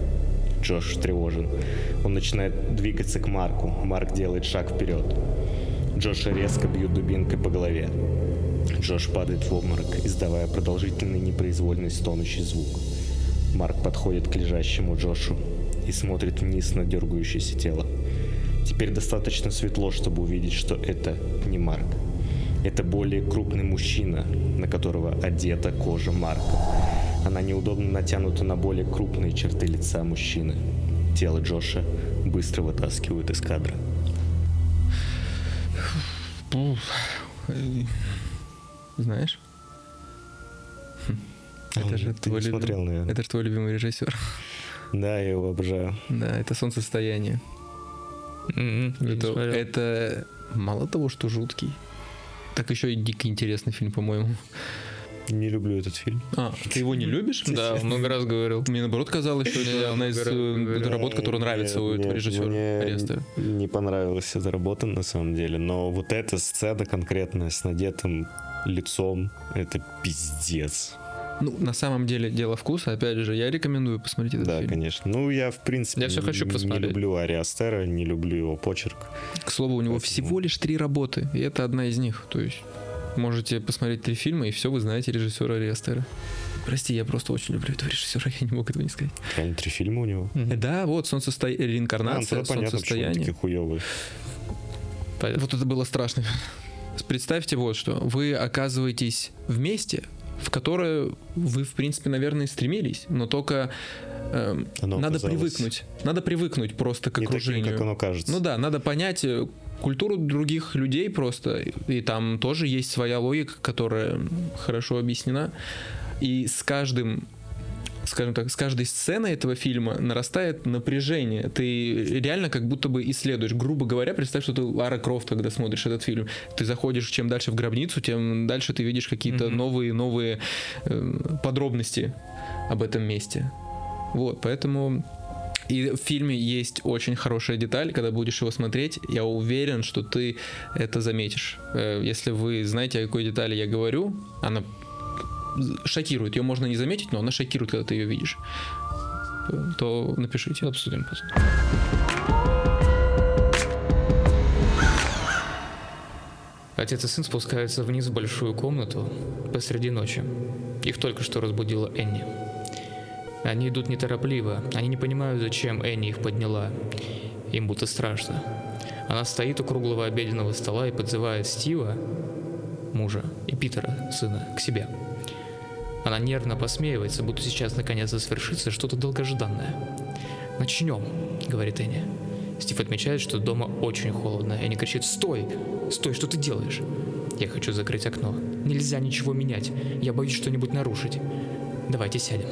Джош встревожен. Он начинает двигаться к Марку. Марк делает шаг вперед. Джоша резко бьют дубинкой по голове. Джош падает в обморок, издавая продолжительный непроизвольный стонущий звук. Марк подходит к лежащему Джошу и смотрит вниз на дергающееся тело. Теперь достаточно светло, чтобы увидеть, что это не Марк. Это более крупный мужчина, на которого одета кожа Марка. Она неудобно натянута на более крупные черты лица мужчины. Тело Джоша быстро вытаскивают из кадра. Знаешь? Это же Ты твой не смотрел, наверное. Это же твой любимый режиссер. Да, я его обожаю. Да, это солнцестояние. Не Это, это мало того, что жуткий, так еще и дико интересный фильм, по-моему. Не люблю этот фильм. А, ты его не любишь? Да, много раз говорил. Мне наоборот казалось, что это одна из э, работ, которая нравится у этого режиссера Ареста. Не понравилась эта работа на самом деле, но вот эта сцена конкретная с надетым лицом, это пиздец. Ну, на самом деле, дело вкуса. Опять же, я рекомендую посмотреть этот Да, фильм. конечно. Ну, я, в принципе, Я всё хочу посмотреть. не люблю Ари Астера, не люблю его почерк. К слову, у него Поэтому- всего лишь три работы, и это одна из них. То есть можете посмотреть три фильма, и все, вы знаете режиссера Ариастера. Прости, я просто очень люблю этого режиссера, я не мог этого не сказать. Реально три фильма у него. Мгм. Да, вот солнцесто... А, ну, реинкарнация, тогда понятно, солнцестояние. такие хуёвые. Вот это было страшно. Представьте вот что. Вы оказываетесь в месте, в которое вы, в принципе, наверное, стремились, но только Оно надо привыкнуть. Надо привыкнуть просто к Не таким, окружению. как оно кажется. Ну да, надо понять э, культуру других людей просто, и там тоже есть своя логика, которая хорошо объяснена. И с каждым скажем так, с каждой сценой этого фильма нарастает напряжение. Ты реально как будто бы исследуешь. Грубо говоря, представь, что ты Лара Крофт, когда смотришь этот фильм. Ты заходишь чем дальше в гробницу, тем дальше ты видишь какие-то Мгм. новые, новые э, подробности об этом месте. Вот, поэтому и в фильме есть очень хорошая деталь, когда будешь его смотреть, я уверен, что ты это заметишь. Э, Если вы знаете, о какой детали я говорю, она шокирует. Ее можно не заметить, но она шокирует, когда ты ее видишь. То напишите. Обсудим. Отец и сын спускаются вниз в большую комнату посреди ночи. Их только что разбудила Энни. Они идут неторопливо, они не понимают, зачем Энни их подняла. Им будто страшно. Она стоит у круглого обеденного стола и подзывает Стива, мужа, и Питера, сына, к себе. Она нервно посмеивается, будто сейчас наконец-то свершится что-то долгожданное. «Начнем», — говорит Энни. Стив отмечает, что дома очень холодно. Энни кричит «Стой! Стой, что ты делаешь?» Я хочу закрыть окно. Нельзя ничего менять. Я боюсь что-нибудь нарушить. Давайте сядем.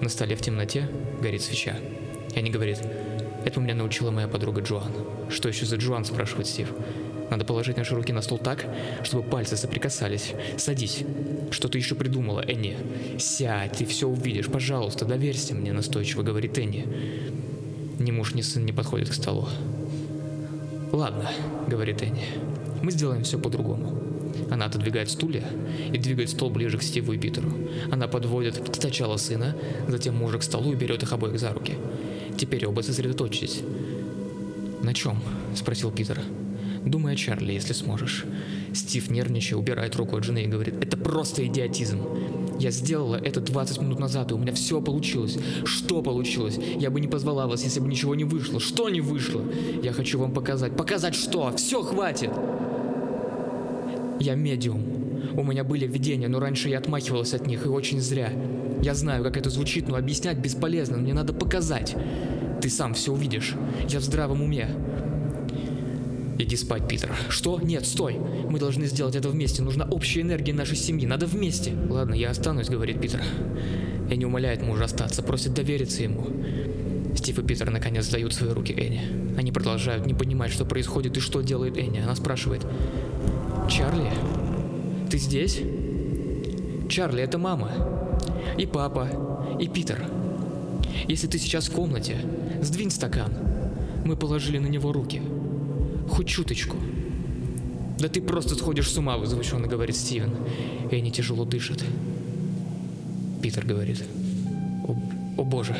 На столе в темноте горит свеча. Энни говорит «Это меня научила моя подруга Джоан». «Что еще за Джоан?» – спрашивает Стив. «Надо положить наши руки на стол так, чтобы пальцы соприкасались. Садись. Что ты еще придумала, Энни?» «Сядь, ты все увидишь. Пожалуйста, доверься мне», – настойчиво говорит Энни. Ни муж, ни сын не подходят к столу. «Ладно», — говорит Энни, — «мы сделаем все по-другому». Она отодвигает стулья и двигает стол ближе к Стиву и Питеру. Она подводит сначала сына, затем мужа к столу и берет их обоих за руки. Теперь оба сосредоточьтесь. «На чем?» — спросил Питер. «Думай о Чарли, если сможешь». Стив нервничая убирает руку от жены и говорит, «Это просто идиотизм. Я сделала это 20 минут назад, и у меня все получилось. Что получилось? Я бы не позвала вас, если бы ничего не вышло. Что не вышло? Я хочу вам показать. Показать что? Все, хватит!» Я медиум. У меня были видения, но раньше я отмахивалась от них, и очень зря. Я знаю, как это звучит, но объяснять бесполезно, мне надо показать. Ты сам все увидишь. Я в здравом уме. Иди спать, Питер. Что? Нет, стой. Мы должны сделать это вместе. Нужна общая энергия нашей семьи. Надо вместе. Ладно, я останусь, говорит Питер. И не умоляет мужа остаться, просит довериться ему. Стив и Питер наконец дают свои руки Энни. Они продолжают не понимать, что происходит и что делает Энни. Она спрашивает, «Чарли, ты здесь?» «Чарли, это мама. И папа, и Питер. Если ты сейчас в комнате, сдвинь стакан. Мы положили на него руки. Хоть чуточку». «Да ты просто сходишь с ума», — возмущенно говорит Стивен. Энни тяжело дышит. Питер говорит. «О, о боже!»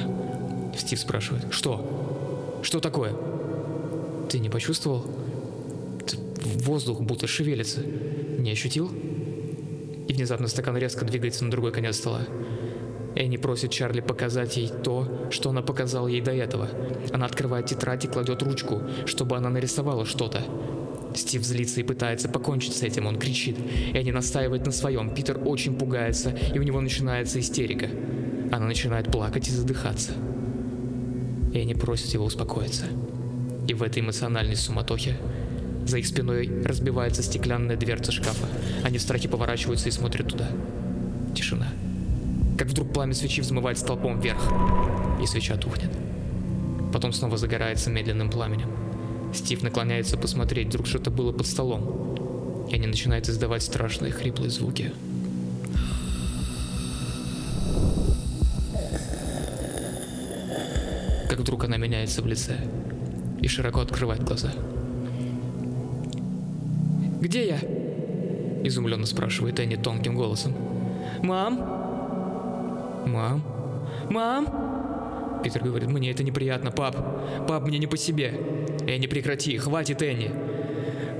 Стив спрашивает. «Что? Что такое?» «Ты не почувствовал?» Воздух будто шевелится. Не ощутил? И внезапно стакан резко двигается на другой конец стола. Энни просит Чарли показать ей то, что она показала ей до этого. Она открывает тетрадь и кладет ручку, чтобы она нарисовала что-то. Стив злится и пытается покончить с этим, он кричит. Энни настаивает на своем, Питер очень пугается, и у него начинается истерика. Она начинает плакать и задыхаться. Энни просит его успокоиться. И в этой эмоциональной суматохе за их спиной разбивается стеклянная дверца шкафа. Они в страхе поворачиваются и смотрят туда. Тишина. Как вдруг пламя свечи взмывает столпом вверх, и свеча тухнет. Потом снова загорается медленным пламенем. Стив наклоняется посмотреть, вдруг что-то было под столом. И они начинают издавать страшные хриплые звуки. Как вдруг она меняется в лице и широко открывает глаза. «Где я?» – изумленно спрашивает Энни тонким голосом. «Мам? Мам? Мам?» Питер говорит, мне это неприятно, пап. Пап, мне не по себе. Энни, прекрати, хватит, Энни.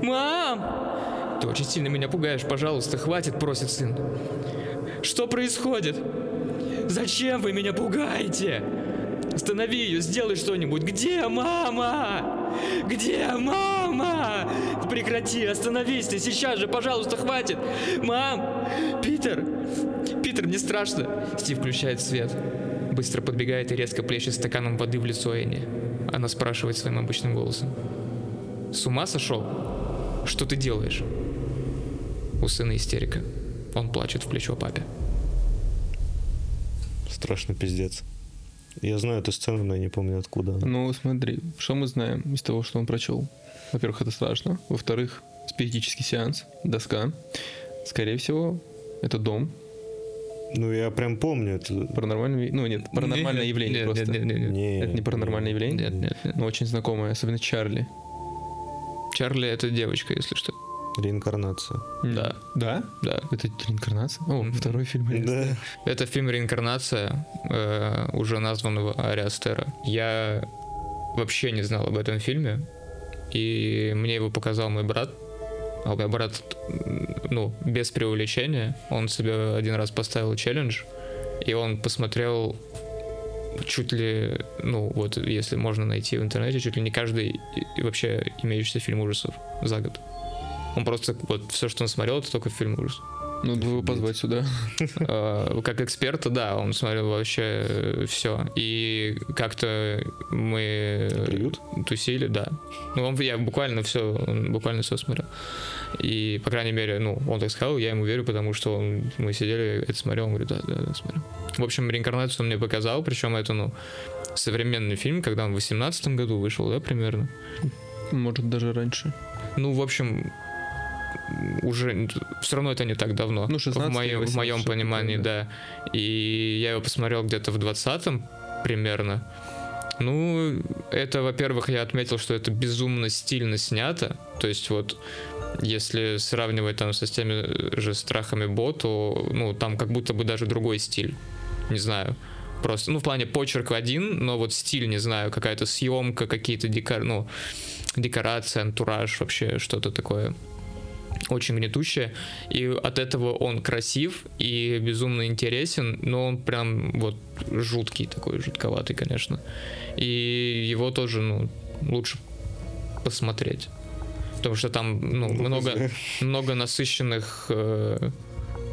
Мам! Ты очень сильно меня пугаешь, пожалуйста, хватит, просит сын. Что происходит? Зачем вы меня пугаете? Останови ее, сделай что-нибудь. Где мама? Где мама? Прекрати, остановись ты сейчас же, пожалуйста, хватит. Мам! Питер! Питер, не страшно. Стив включает свет. Быстро подбегает и резко плещет стаканом воды в лицо Энни. Она спрашивает своим обычным голосом. С ума сошел? Что ты делаешь? У сына истерика. Он плачет в плечо папе. Страшно пиздец. Я знаю эту сцену, но я не помню откуда. Ну, смотри, что мы знаем из того, что он прочел? Во-первых, это страшно. Во-вторых, спиритический сеанс, доска. Скорее всего, это дом. Ну, я прям помню это. Паранормальное, ну нет, паранормальное Нет, явление нет, просто. нет, нет, нет. Не, Это не паранормальное явление, Нет, нет, нет. но очень знакомое, особенно Чарли. Чарли это девочка, если что. Реинкарнация. Да. Да? Да. Это реинкарнация? О, второй фильм. Да. Это фильм «Реинкарнация» э, уже названного Ари Астера. Я вообще не знал об этом фильме, и мне его показал мой брат. А мой брат, м, ну, без преувеличения, он себе один раз поставил челлендж, и он посмотрел чуть ли, ну, вот если можно найти в интернете, чуть ли не каждый вообще имеющийся фильм ужасов за год. Он просто, вот, все, что он смотрел, это только фильм ужасов. Надо его позвать сюда. Э, как эксперта, да, он смотрел вообще все. И как-то мы Приют? тусили, да. Ну, он, я буквально все, буквально все смотрел. И, по крайней мере, ну, он так сказал, я ему верю, потому что он- мы сидели, это смотрел, он говорит, да, да, да, смотрел. В общем, реинкарнацию он мне показал, причем это, ну, современный фильм, когда он в 18 году вышел, да, примерно. Может, даже раньше. Ну, в общем, уже все равно это не так давно. Ну, 16 в моем, в 18 моем что-то понимании, такое, да. И я его посмотрел где-то в 20-м примерно. Ну, это, во-первых, я отметил, что это безумно стильно снято. То есть вот если сравнивать там со теми же страхами Бо, то ну, там как будто бы даже другой стиль. Не знаю. Просто, ну, в плане почерк один, но вот стиль, не знаю, какая-то съемка, какие-то декор, ну, декорация, антураж, вообще что-то такое очень гнетущее, и от этого он красив и безумно интересен, но он прям вот жуткий такой, жутковатый, конечно. И его тоже, ну, лучше посмотреть. Потому что там, ну, много, много насыщенных э,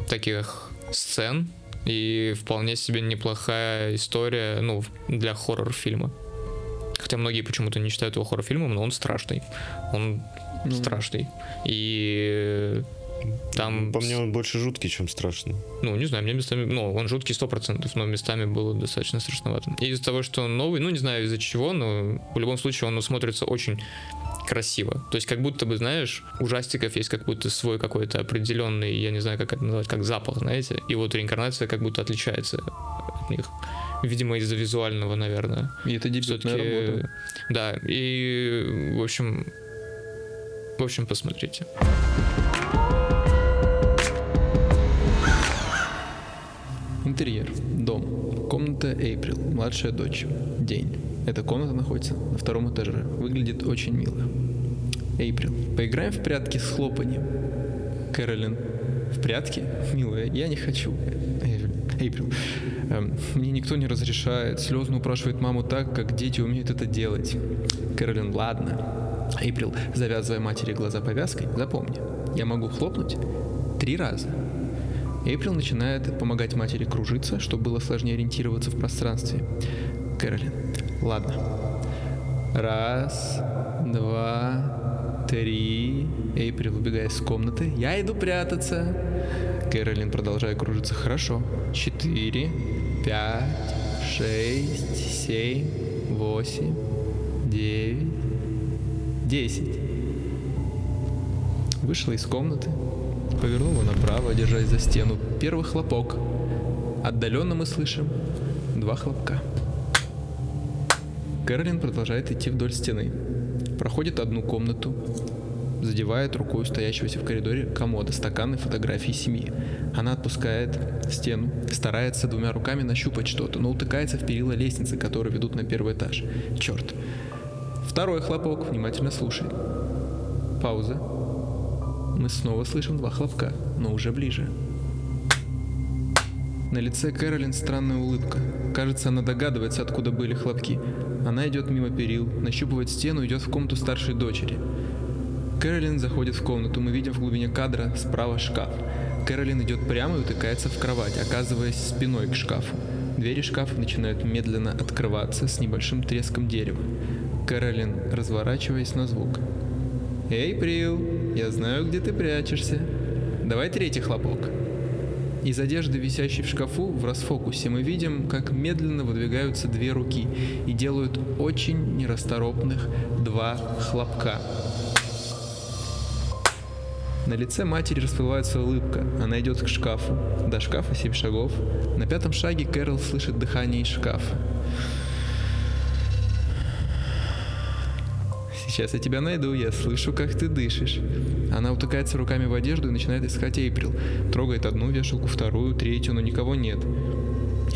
таких сцен, и вполне себе неплохая история, ну, для хоррор-фильма. Хотя многие почему-то не считают его хоррор-фильмом, но он страшный. Он Ну, страшный. И там... По мне он больше жуткий, чем страшный. Ну, не знаю, мне местами... Ну, он жуткий 100%, но местами было достаточно страшновато. И из-за того, что он новый, ну, не знаю из-за чего, но в любом случае он смотрится очень красиво. То есть как будто бы, знаешь, у ужастиков есть как будто свой какой-то определенный, я не знаю, как это назвать, как запах, знаете, и вот реинкарнация как будто отличается от них. Видимо, из-за визуального, наверное. И это дебютная Все-таки, работа. да, и, в общем, в общем, посмотрите. Интерьер. Дом. Комната Эйприл. Младшая дочь. День. Эта комната находится на втором этаже. Выглядит очень мило. Эйприл. Поиграем в прятки с хлопанием. Кэролин. В прятки? Милая, я не хочу. Эйприл. Эм, мне никто не разрешает. Слезно упрашивает маму так, как дети умеют это делать. Кэролин, ладно. Эйприл, завязывая матери глаза повязкой, запомни, я могу хлопнуть три раза. Эйприл начинает помогать матери кружиться, чтобы было сложнее ориентироваться в пространстве. Кэролин. Ладно. Раз, два, три. Эйприл убегает из комнаты. Я иду прятаться. Кэролин, продолжая кружиться. Хорошо. Четыре, пять, шесть, семь, восемь, девять, десять. Вышла из комнаты, повернула направо, держась за стену. Первый хлопок. Отдаленно мы слышим два хлопка. Кэролин продолжает идти вдоль стены. Проходит одну комнату, задевает рукой стоящегося в коридоре комода стаканы фотографии семьи. Она отпускает стену, старается двумя руками нащупать что-то, но утыкается в перила лестницы, которые ведут на первый этаж. Черт. Второй хлопок, внимательно слушай. Пауза. Мы снова слышим два хлопка, но уже ближе. На лице Кэролин странная улыбка. Кажется, она догадывается, откуда были хлопки. Она идет мимо перил, нащупывает стену, идет в комнату старшей дочери. Кэролин заходит в комнату, мы видим в глубине кадра справа шкаф. Кэролин идет прямо и утыкается в кровать, оказываясь спиной к шкафу. Двери шкафа начинают медленно открываться с небольшим треском дерева. Кэролин, разворачиваясь на звук. «Эй, Прил, я знаю, где ты прячешься. Давай третий хлопок». Из одежды, висящей в шкафу, в расфокусе мы видим, как медленно выдвигаются две руки и делают очень нерасторопных два хлопка. На лице матери расплывается улыбка. Она идет к шкафу. До шкафа семь шагов. На пятом шаге Кэрол слышит дыхание из шкафа. Сейчас я тебя найду, я слышу, как ты дышишь. Она утыкается руками в одежду и начинает искать Эйприл. Трогает одну вешалку, вторую, третью, но никого нет.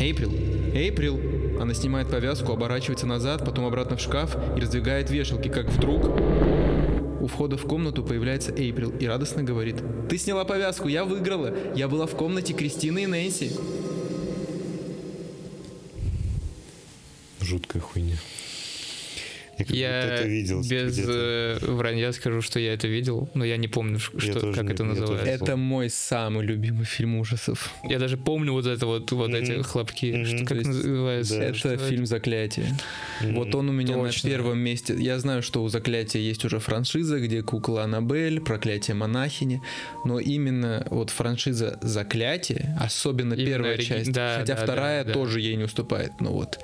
Эйприл! Эйприл! Она снимает повязку, оборачивается назад, потом обратно в шкаф и раздвигает вешалки, как вдруг... У входа в комнату появляется Эйприл и радостно говорит. Ты сняла повязку, я выиграла. Я была в комнате Кристины и Нэнси. Жуткая хуйня. Я как Я это видел без э, вранья скажу, что я это видел, но я не помню, Я что, тоже как не- это я называется. Это мой самый любимый фильм ужасов. Я даже помню вот это вот, вот эти Мгм. хлопки. Мгм. Что, То как есть называется? да. Что Это фильм «Заклятие». Вот он у меня Точно. на первом месте. Я знаю, что у «Заклятия» есть уже франшиза, где кукла Аннабель, проклятие монахини, но именно вот франшиза «Заклятие», особенно Именно первая ори- часть, да, хотя да, вторая да, да. тоже ей не уступает, но вот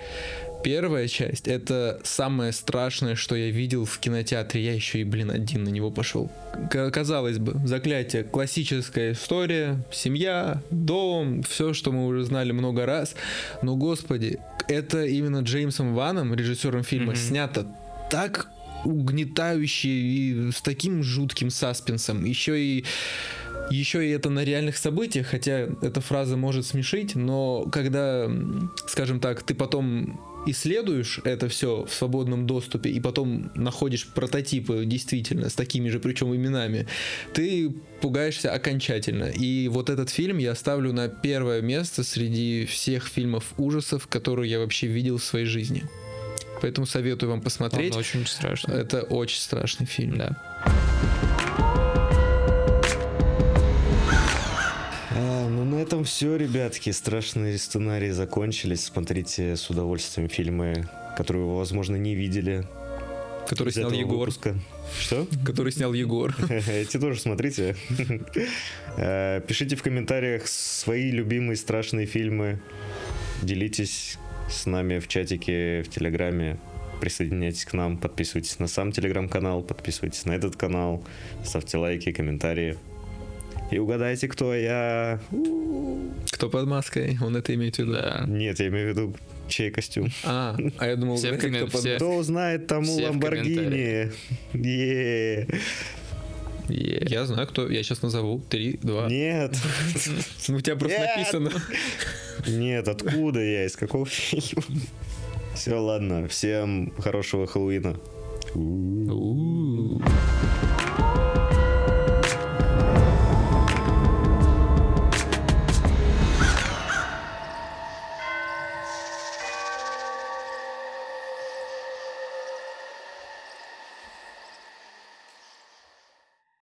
первая часть — это самое страшное, что я видел в кинотеатре. Я еще и, блин, один на него пошел. К- Казалось бы, «Заклятие» — классическая история, семья, дом, все, что мы уже знали много раз. Но, господи, это именно Джеймсом Ваном, режиссером фильма, Мгм. снято так угнетающе и с таким жутким саспенсом. Еще и еще и это на реальных событиях, хотя эта фраза может смешить, но когда, скажем так, ты потом исследуешь это все в свободном доступе и потом находишь прототипы действительно с такими же, причем именами, ты пугаешься окончательно. И вот этот фильм я ставлю на первое место среди всех фильмов ужасов, которые я вообще видел в своей жизни. Поэтому советую вам посмотреть. Он очень страшно. Это очень страшный фильм. Да. Этом все, ребятки. Страшные сценарии закончились. Смотрите с удовольствием фильмы, которые вы, возможно, не видели. Который снял Егор. выпуска. Что? Который снял Егор. Эти тоже смотрите. Э, Пишите в комментариях свои любимые страшные фильмы. Делитесь с нами в чатике, в Телеграме. Присоединяйтесь к нам, подписывайтесь на сам Телеграм-канал, подписывайтесь на этот канал, ставьте лайки, комментарии. И угадайте, кто я. Кто под маской? Он это имеет в виду. Да. Нет, я имею в виду, чей костюм. А, а я думал, Все кто коммен- под- все- Кто узнает тому Все Ламборгини? Е. Е. Я знаю, кто. Я сейчас назову. Три, два. Нет. Ну, у тебя просто написано. Нет, откуда я? Из какого фильма? Все, ладно. Всем хорошего Хэллоуина.